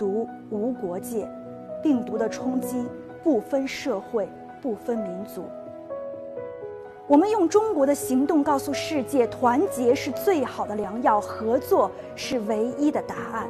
毒无国界，病毒的冲击不分社会、不分民族。我们用中国的行动告诉世界：团结是最好的良药，合作是唯一的答案。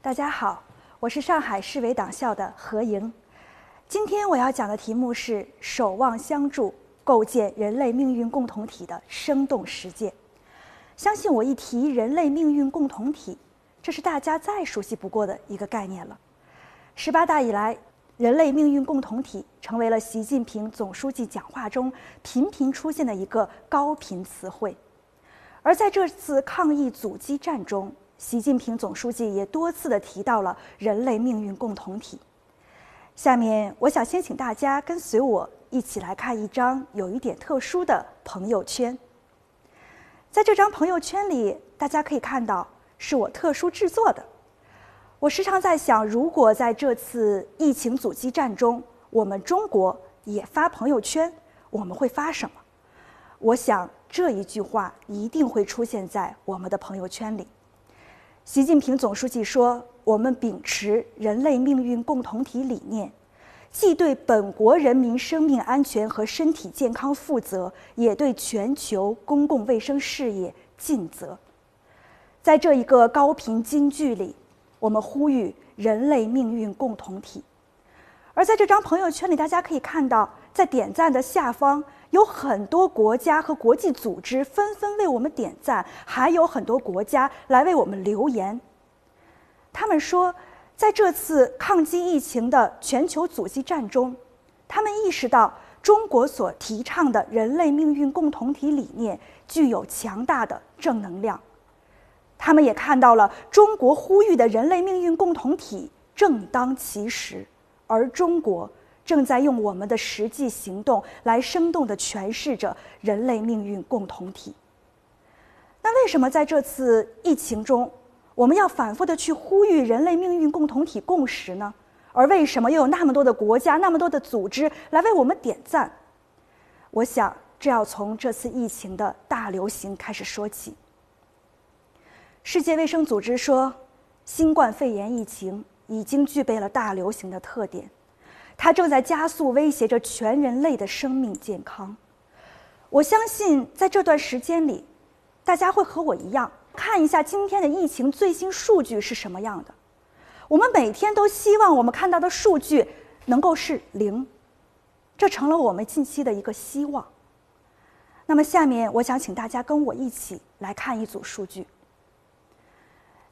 大家好，我是上海市委党校的何莹。今天我要讲的题目是“守望相助，构建人类命运共同体”的生动实践。相信我一提人类命运共同体，这是大家再熟悉不过的一个概念了。十八大以来，人类命运共同体成为了习近平总书记讲话中频频出现的一个高频词汇。而在这次抗疫阻击战中，习近平总书记也多次的提到了人类命运共同体。下面，我想先请大家跟随我一起来看一张有一点特殊的朋友圈。在这张朋友圈里，大家可以看到是我特殊制作的。我时常在想，如果在这次疫情阻击战中，我们中国也发朋友圈，我们会发什么？我想这一句话一定会出现在我们的朋友圈里。习近平总书记说：“我们秉持人类命运共同体理念，既对本国人民生命安全和身体健康负责，也对全球公共卫生事业尽责。”在这一个高频金句里，我们呼吁人类命运共同体。而在这张朋友圈里，大家可以看到，在点赞的下方。有很多国家和国际组织纷纷为我们点赞，还有很多国家来为我们留言。他们说，在这次抗击疫情的全球阻击战中，他们意识到中国所提倡的人类命运共同体理念具有强大的正能量。他们也看到了中国呼吁的人类命运共同体正当其时，而中国。正在用我们的实际行动来生动地诠释着人类命运共同体。那为什么在这次疫情中，我们要反复地去呼吁人类命运共同体共识呢？而为什么又有那么多的国家、那么多的组织来为我们点赞？我想，这要从这次疫情的大流行开始说起。世界卫生组织说，新冠肺炎疫情已经具备了大流行的特点。它正在加速威胁着全人类的生命健康。我相信，在这段时间里，大家会和我一样，看一下今天的疫情最新数据是什么样的。我们每天都希望我们看到的数据能够是零，这成了我们近期的一个希望。那么，下面我想请大家跟我一起来看一组数据。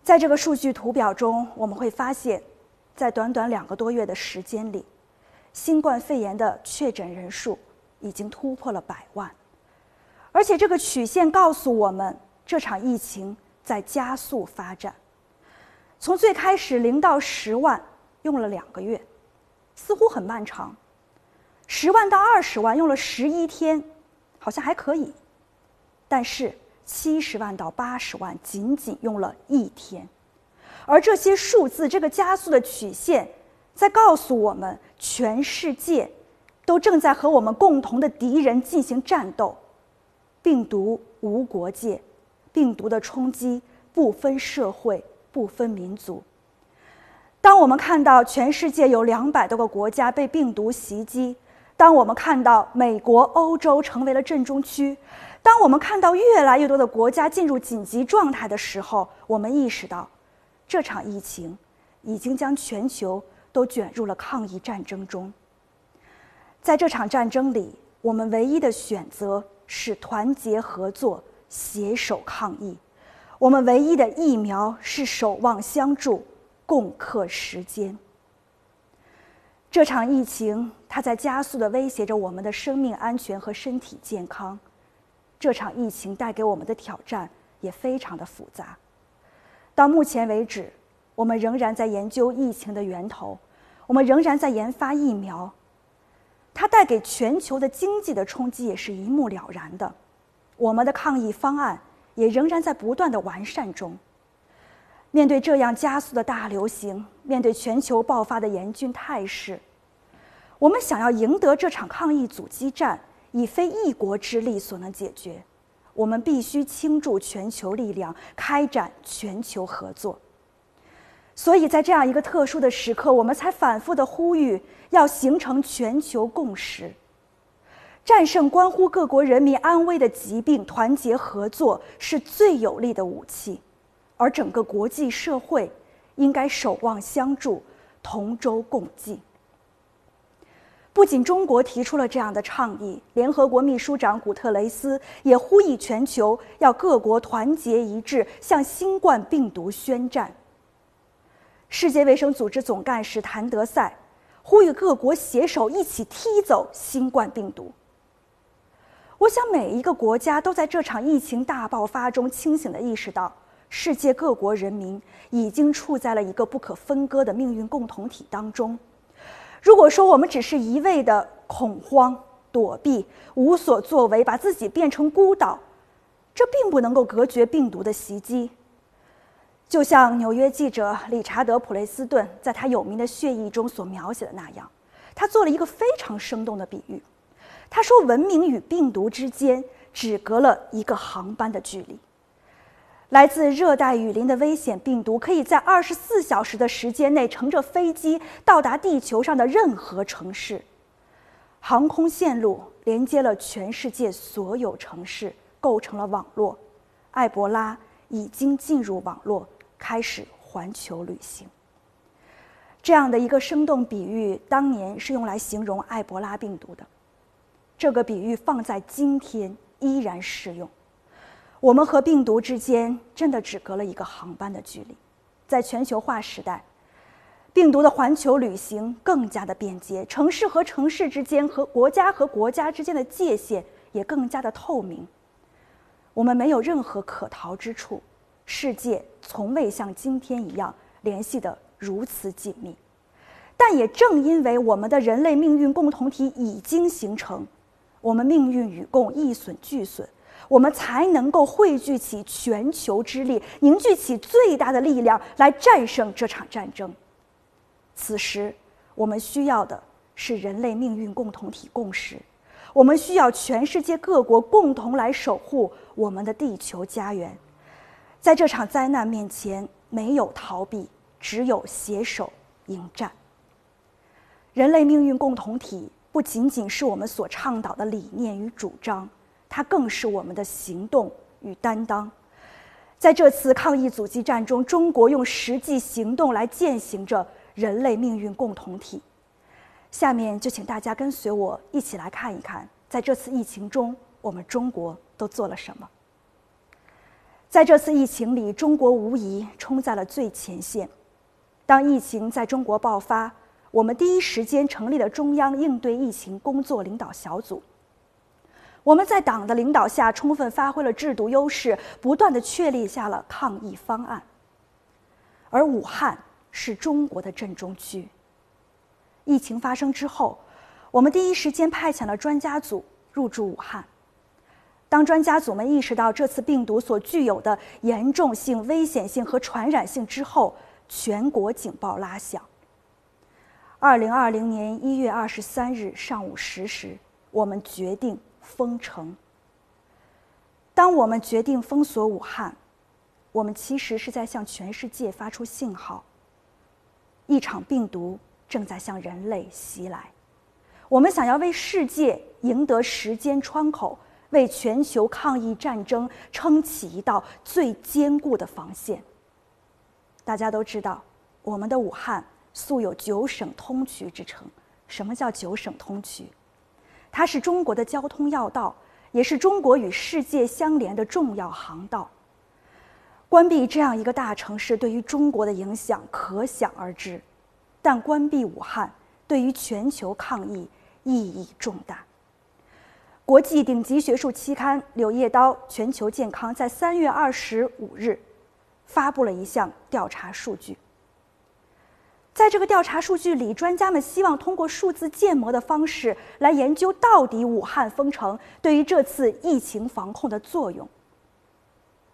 在这个数据图表中，我们会发现，在短短两个多月的时间里，新冠肺炎的确诊人数已经突破了百万，而且这个曲线告诉我们，这场疫情在加速发展。从最开始零到十万用了两个月，似乎很漫长；十万到二十万用了十一天，好像还可以；但是七十万到八十万仅仅用了一天，而这些数字，这个加速的曲线。在告诉我们，全世界都正在和我们共同的敌人进行战斗。病毒无国界，病毒的冲击不分社会、不分民族。当我们看到全世界有两百多个国家被病毒袭击，当我们看到美国、欧洲成为了震中区，当我们看到越来越多的国家进入紧急状态的时候，我们意识到，这场疫情已经将全球。都卷入了抗疫战争中。在这场战争里，我们唯一的选择是团结合作，携手抗疫；我们唯一的疫苗是守望相助，共克时艰。这场疫情，它在加速的威胁着我们的生命安全和身体健康。这场疫情带给我们的挑战也非常的复杂。到目前为止。我们仍然在研究疫情的源头，我们仍然在研发疫苗。它带给全球的经济的冲击也是一目了然的。我们的抗疫方案也仍然在不断的完善中。面对这样加速的大流行，面对全球爆发的严峻态势，我们想要赢得这场抗疫阻击战，已非一国之力所能解决。我们必须倾注全球力量，开展全球合作。所以在这样一个特殊的时刻，我们才反复的呼吁，要形成全球共识，战胜关乎各国人民安危的疾病，团结合作是最有力的武器，而整个国际社会应该守望相助，同舟共济。不仅中国提出了这样的倡议，联合国秘书长古特雷斯也呼吁全球要各国团结一致，向新冠病毒宣战。世界卫生组织总干事谭德赛呼吁各国携手一起踢走新冠病毒。我想每一个国家都在这场疫情大爆发中清醒地意识到，世界各国人民已经处在了一个不可分割的命运共同体当中。如果说我们只是一味的恐慌、躲避、无所作为，把自己变成孤岛，这并不能够隔绝病毒的袭击。就像纽约记者理查德·普雷斯顿在他有名的血液中所描写的那样，他做了一个非常生动的比喻。他说：“文明与病毒之间只隔了一个航班的距离。”来自热带雨林的危险病毒，可以在二十四小时的时间内乘着飞机到达地球上的任何城市。航空线路连接了全世界所有城市，构成了网络。埃博拉已经进入网络，开始环球旅行。这样的一个生动比喻，当年是用来形容埃博拉病毒的。这个比喻放在今天依然适用。我们和病毒之间真的只隔了一个航班的距离，在全球化时代，病毒的环球旅行更加的便捷，城市和城市之间和国家和国家之间的界限也更加的透明。我们没有任何可逃之处，世界从未像今天一样联系的如此紧密。但也正因为我们的人类命运共同体已经形成，我们命运与共，一损俱损。我们才能够汇聚起全球之力，凝聚起最大的力量来战胜这场战争。此时，我们需要的是人类命运共同体共识，我们需要全世界各国共同来守护我们的地球家园。在这场灾难面前，没有逃避，只有携手迎战。人类命运共同体不仅仅是我们所倡导的理念与主张。它更是我们的行动与担当。在这次抗疫阻击战中，中国用实际行动来践行着人类命运共同体。下面就请大家跟随我一起来看一看，在这次疫情中，我们中国都做了什么。在这次疫情里，中国无疑冲在了最前线。当疫情在中国爆发，我们第一时间成立了中央应对疫情工作领导小组。我们在党的领导下，充分发挥了制度优势，不断的确立下了抗疫方案。而武汉是中国的震中区。疫情发生之后，我们第一时间派遣了专家组入驻武汉。当专家组们意识到这次病毒所具有的严重性、危险性和传染性之后，全国警报拉响。二零二零年一月二十三日上午十时，我们决定。封城。当我们决定封锁武汉，我们其实是在向全世界发出信号：一场病毒正在向人类袭来。我们想要为世界赢得时间窗口，为全球抗疫战争撑起一道最坚固的防线。大家都知道，我们的武汉素有“九省通衢”之称。什么叫“九省通衢”？它是中国的交通要道，也是中国与世界相连的重要航道。关闭这样一个大城市，对于中国的影响可想而知。但关闭武汉，对于全球抗疫意义重大。国际顶级学术期刊《柳叶刀：全球健康》在三月二十五日发布了一项调查数据。在这个调查数据里，专家们希望通过数字建模的方式来研究到底武汉封城对于这次疫情防控的作用。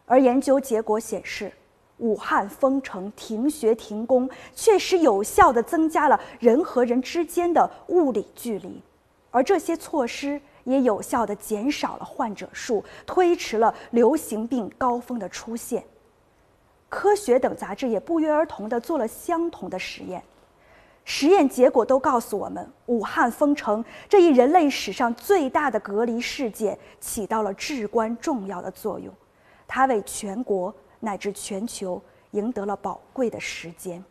而研究结果显示，武汉封城、停学、停工确实有效地增加了人和人之间的物理距离，而这些措施也有效地减少了患者数，推迟了流行病高峰的出现。科学等杂志也不约而同地做了相同的实验，实验结果都告诉我们，武汉封城这一人类史上最大的隔离事件起到了至关重要的作用，它为全国乃至全球赢得了宝贵的时间。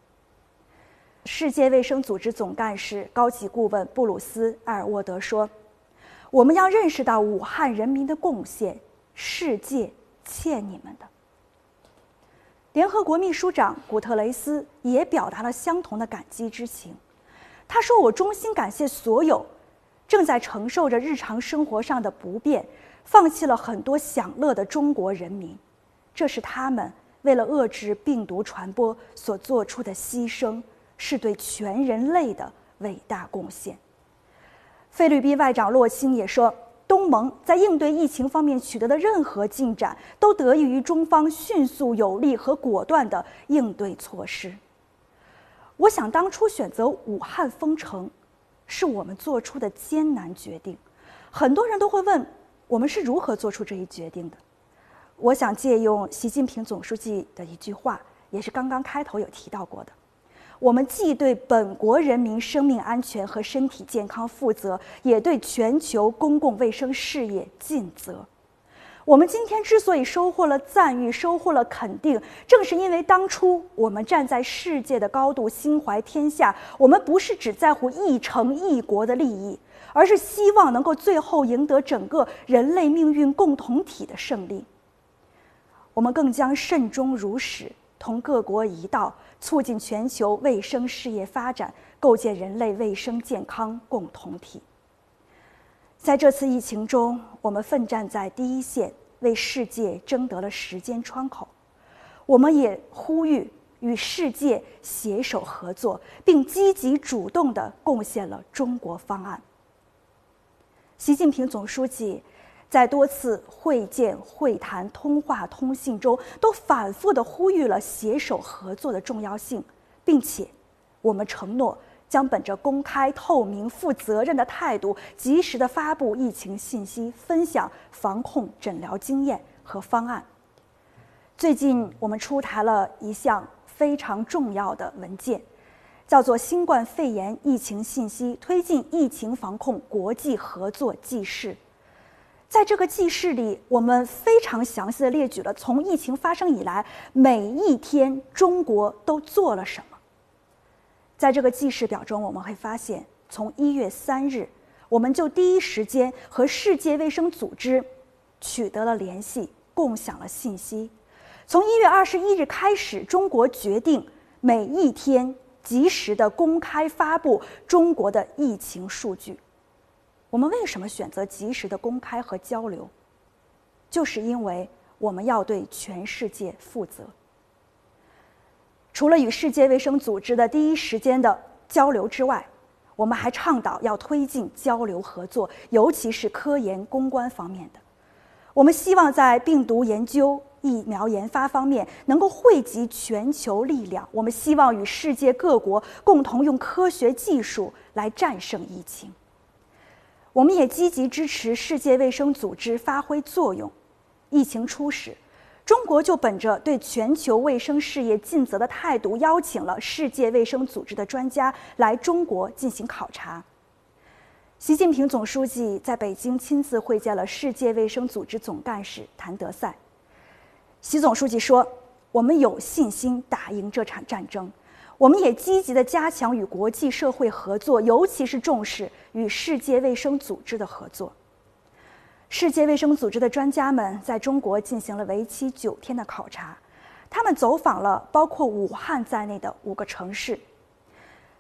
世界卫生组织总干事、高级顾问布鲁斯·埃尔沃德说：“我们要认识到武汉人民的贡献，世界欠你们的。”联合国秘书长古特雷斯也表达了相同的感激之情。他说：“我衷心感谢所有正在承受着日常生活上的不便、放弃了很多享乐的中国人民，这是他们为了遏制病毒传播所做出的牺牲。”是对全人类的伟大贡献。菲律宾外长洛钦也说，东盟在应对疫情方面取得的任何进展，都得益于中方迅速、有力和果断的应对措施。我想，当初选择武汉封城，是我们做出的艰难决定。很多人都会问，我们是如何做出这一决定的？我想借用习近平总书记的一句话，也是刚刚开头有提到过的。我们既对本国人民生命安全和身体健康负责，也对全球公共卫生事业尽责。我们今天之所以收获了赞誉、收获了肯定，正是因为当初我们站在世界的高度，心怀天下。我们不是只在乎一城一国的利益，而是希望能够最后赢得整个人类命运共同体的胜利。我们更将慎终如始，同各国一道。促进全球卫生事业发展，构建人类卫生健康共同体。在这次疫情中，我们奋战在第一线，为世界争得了时间窗口。我们也呼吁与世界携手合作，并积极主动地贡献了中国方案。习近平总书记。在多次会见、会谈、通话、通信中，都反复地呼吁了携手合作的重要性，并且，我们承诺将本着公开、透明、负责任的态度，及时地发布疫情信息，分享防控诊疗经验和方案。最近，我们出台了一项非常重要的文件，叫做《新冠肺炎疫情信息推进疫情防控国际合作记事》。在这个记事里，我们非常详细的列举了从疫情发生以来每一天中国都做了什么。在这个记事表中，我们会发现，从一月三日，我们就第一时间和世界卫生组织取得了联系，共享了信息。从一月二十一日开始，中国决定每一天及时的公开发布中国的疫情数据。我们为什么选择及时的公开和交流？就是因为我们要对全世界负责。除了与世界卫生组织的第一时间的交流之外，我们还倡导要推进交流合作，尤其是科研攻关方面的。我们希望在病毒研究、疫苗研发方面能够汇集全球力量。我们希望与世界各国共同用科学技术来战胜疫情。我们也积极支持世界卫生组织发挥作用。疫情初始，中国就本着对全球卫生事业尽责的态度，邀请了世界卫生组织的专家来中国进行考察。习近平总书记在北京亲自会见了世界卫生组织总干事谭德赛。习总书记说：“我们有信心打赢这场战争。”我们也积极地加强与国际社会合作，尤其是重视与世界卫生组织的合作。世界卫生组织的专家们在中国进行了为期九天的考察，他们走访了包括武汉在内的五个城市。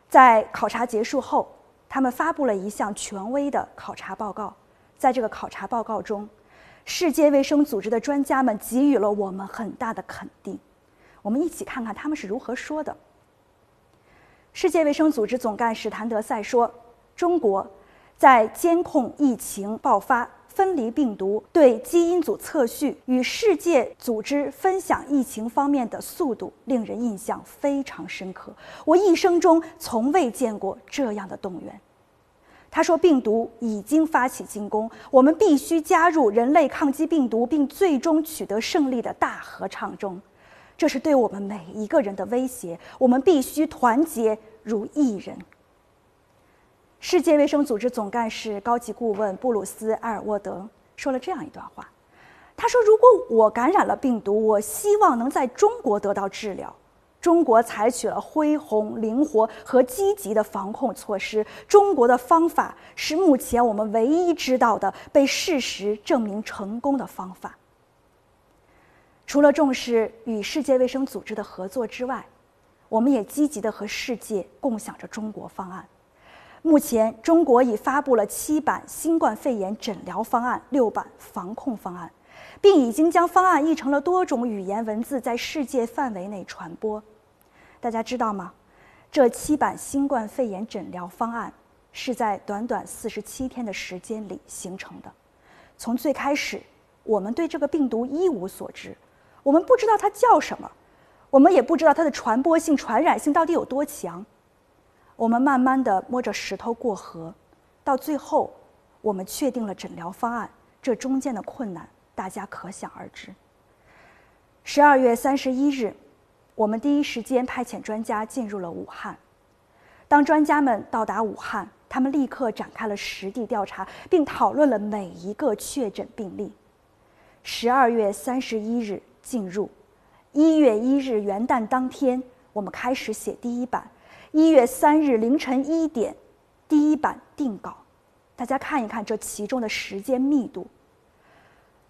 在考察结束后，他们发布了一项权威的考察报告。在这个考察报告中，世界卫生组织的专家们给予了我们很大的肯定。我们一起看看他们是如何说的。世界卫生组织总干事谭德赛说：“中国在监控疫情爆发、分离病毒、对基因组测序与世界组织分享疫情方面的速度，令人印象非常深刻。我一生中从未见过这样的动员。”他说：“病毒已经发起进攻，我们必须加入人类抗击病毒并最终取得胜利的大合唱中。这是对我们每一个人的威胁，我们必须团结如一人。”世界卫生组织总干事高级顾问布鲁斯·埃尔沃德说了这样一段话：“他说，如果我感染了病毒，我希望能在中国得到治疗。”中国采取了恢宏、灵活和积极的防控措施。中国的方法是目前我们唯一知道的、被事实证明成功的方法。除了重视与世界卫生组织的合作之外，我们也积极的和世界共享着中国方案。目前，中国已发布了七版新冠肺炎诊疗方案、六版防控方案。并已经将方案译成了多种语言文字，在世界范围内传播。大家知道吗？这七版新冠肺炎诊疗方案是在短短四十七天的时间里形成的。从最开始，我们对这个病毒一无所知，我们不知道它叫什么，我们也不知道它的传播性、传染性到底有多强。我们慢慢的摸着石头过河，到最后，我们确定了诊疗方案。这中间的困难。大家可想而知。十二月三十一日，我们第一时间派遣专家进入了武汉。当专家们到达武汉，他们立刻展开了实地调查，并讨论了每一个确诊病例。十二月三十一日进入，一月一日元旦当天，我们开始写第一版。一月三日凌晨一点，第一版定稿。大家看一看这其中的时间密度。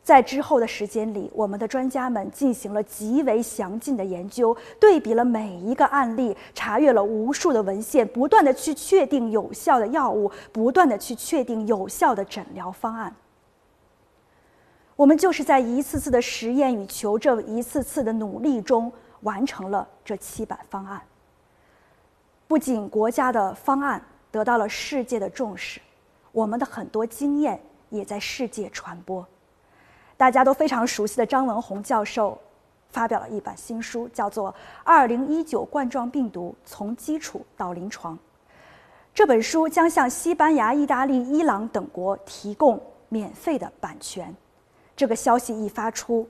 在之后的时间里，我们的专家们进行了极为详尽的研究，对比了每一个案例，查阅了无数的文献，不断的去确定有效的药物，不断的去确定有效的诊疗方案。我们就是在一次次的实验与求证，一次次的努力中，完成了这七版方案。不仅国家的方案得到了世界的重视，我们的很多经验也在世界传播。大家都非常熟悉的张文宏教授，发表了一本新书，叫做《二零一九冠状病毒从基础到临床》。这本书将向西班牙、意大利、伊朗等国提供免费的版权。这个消息一发出，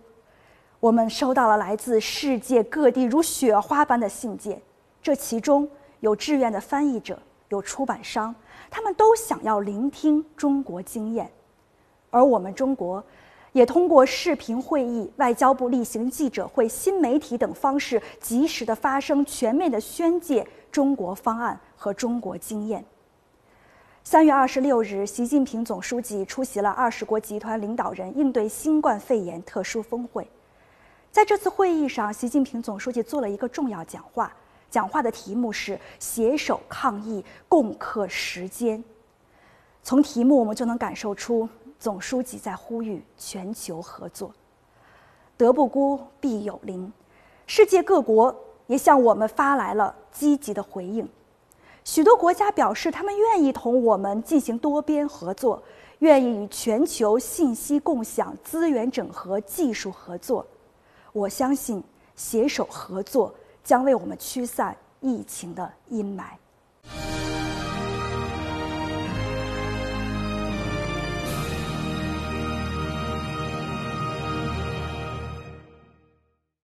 我们收到了来自世界各地如雪花般的信件。这其中有志愿的翻译者，有出版商，他们都想要聆听中国经验，而我们中国。也通过视频会议、外交部例行记者会、新媒体等方式，及时的发声，全面的宣介中国方案和中国经验。三月二十六日，习近平总书记出席了二十国集团领导人应对新冠肺炎特殊峰会。在这次会议上，习近平总书记做了一个重要讲话，讲话的题目是“携手抗疫，共克时艰”。从题目我们就能感受出。总书记在呼吁全球合作，德不孤，必有邻。世界各国也向我们发来了积极的回应，许多国家表示他们愿意同我们进行多边合作，愿意与全球信息共享、资源整合、技术合作。我相信，携手合作将为我们驱散疫情的阴霾。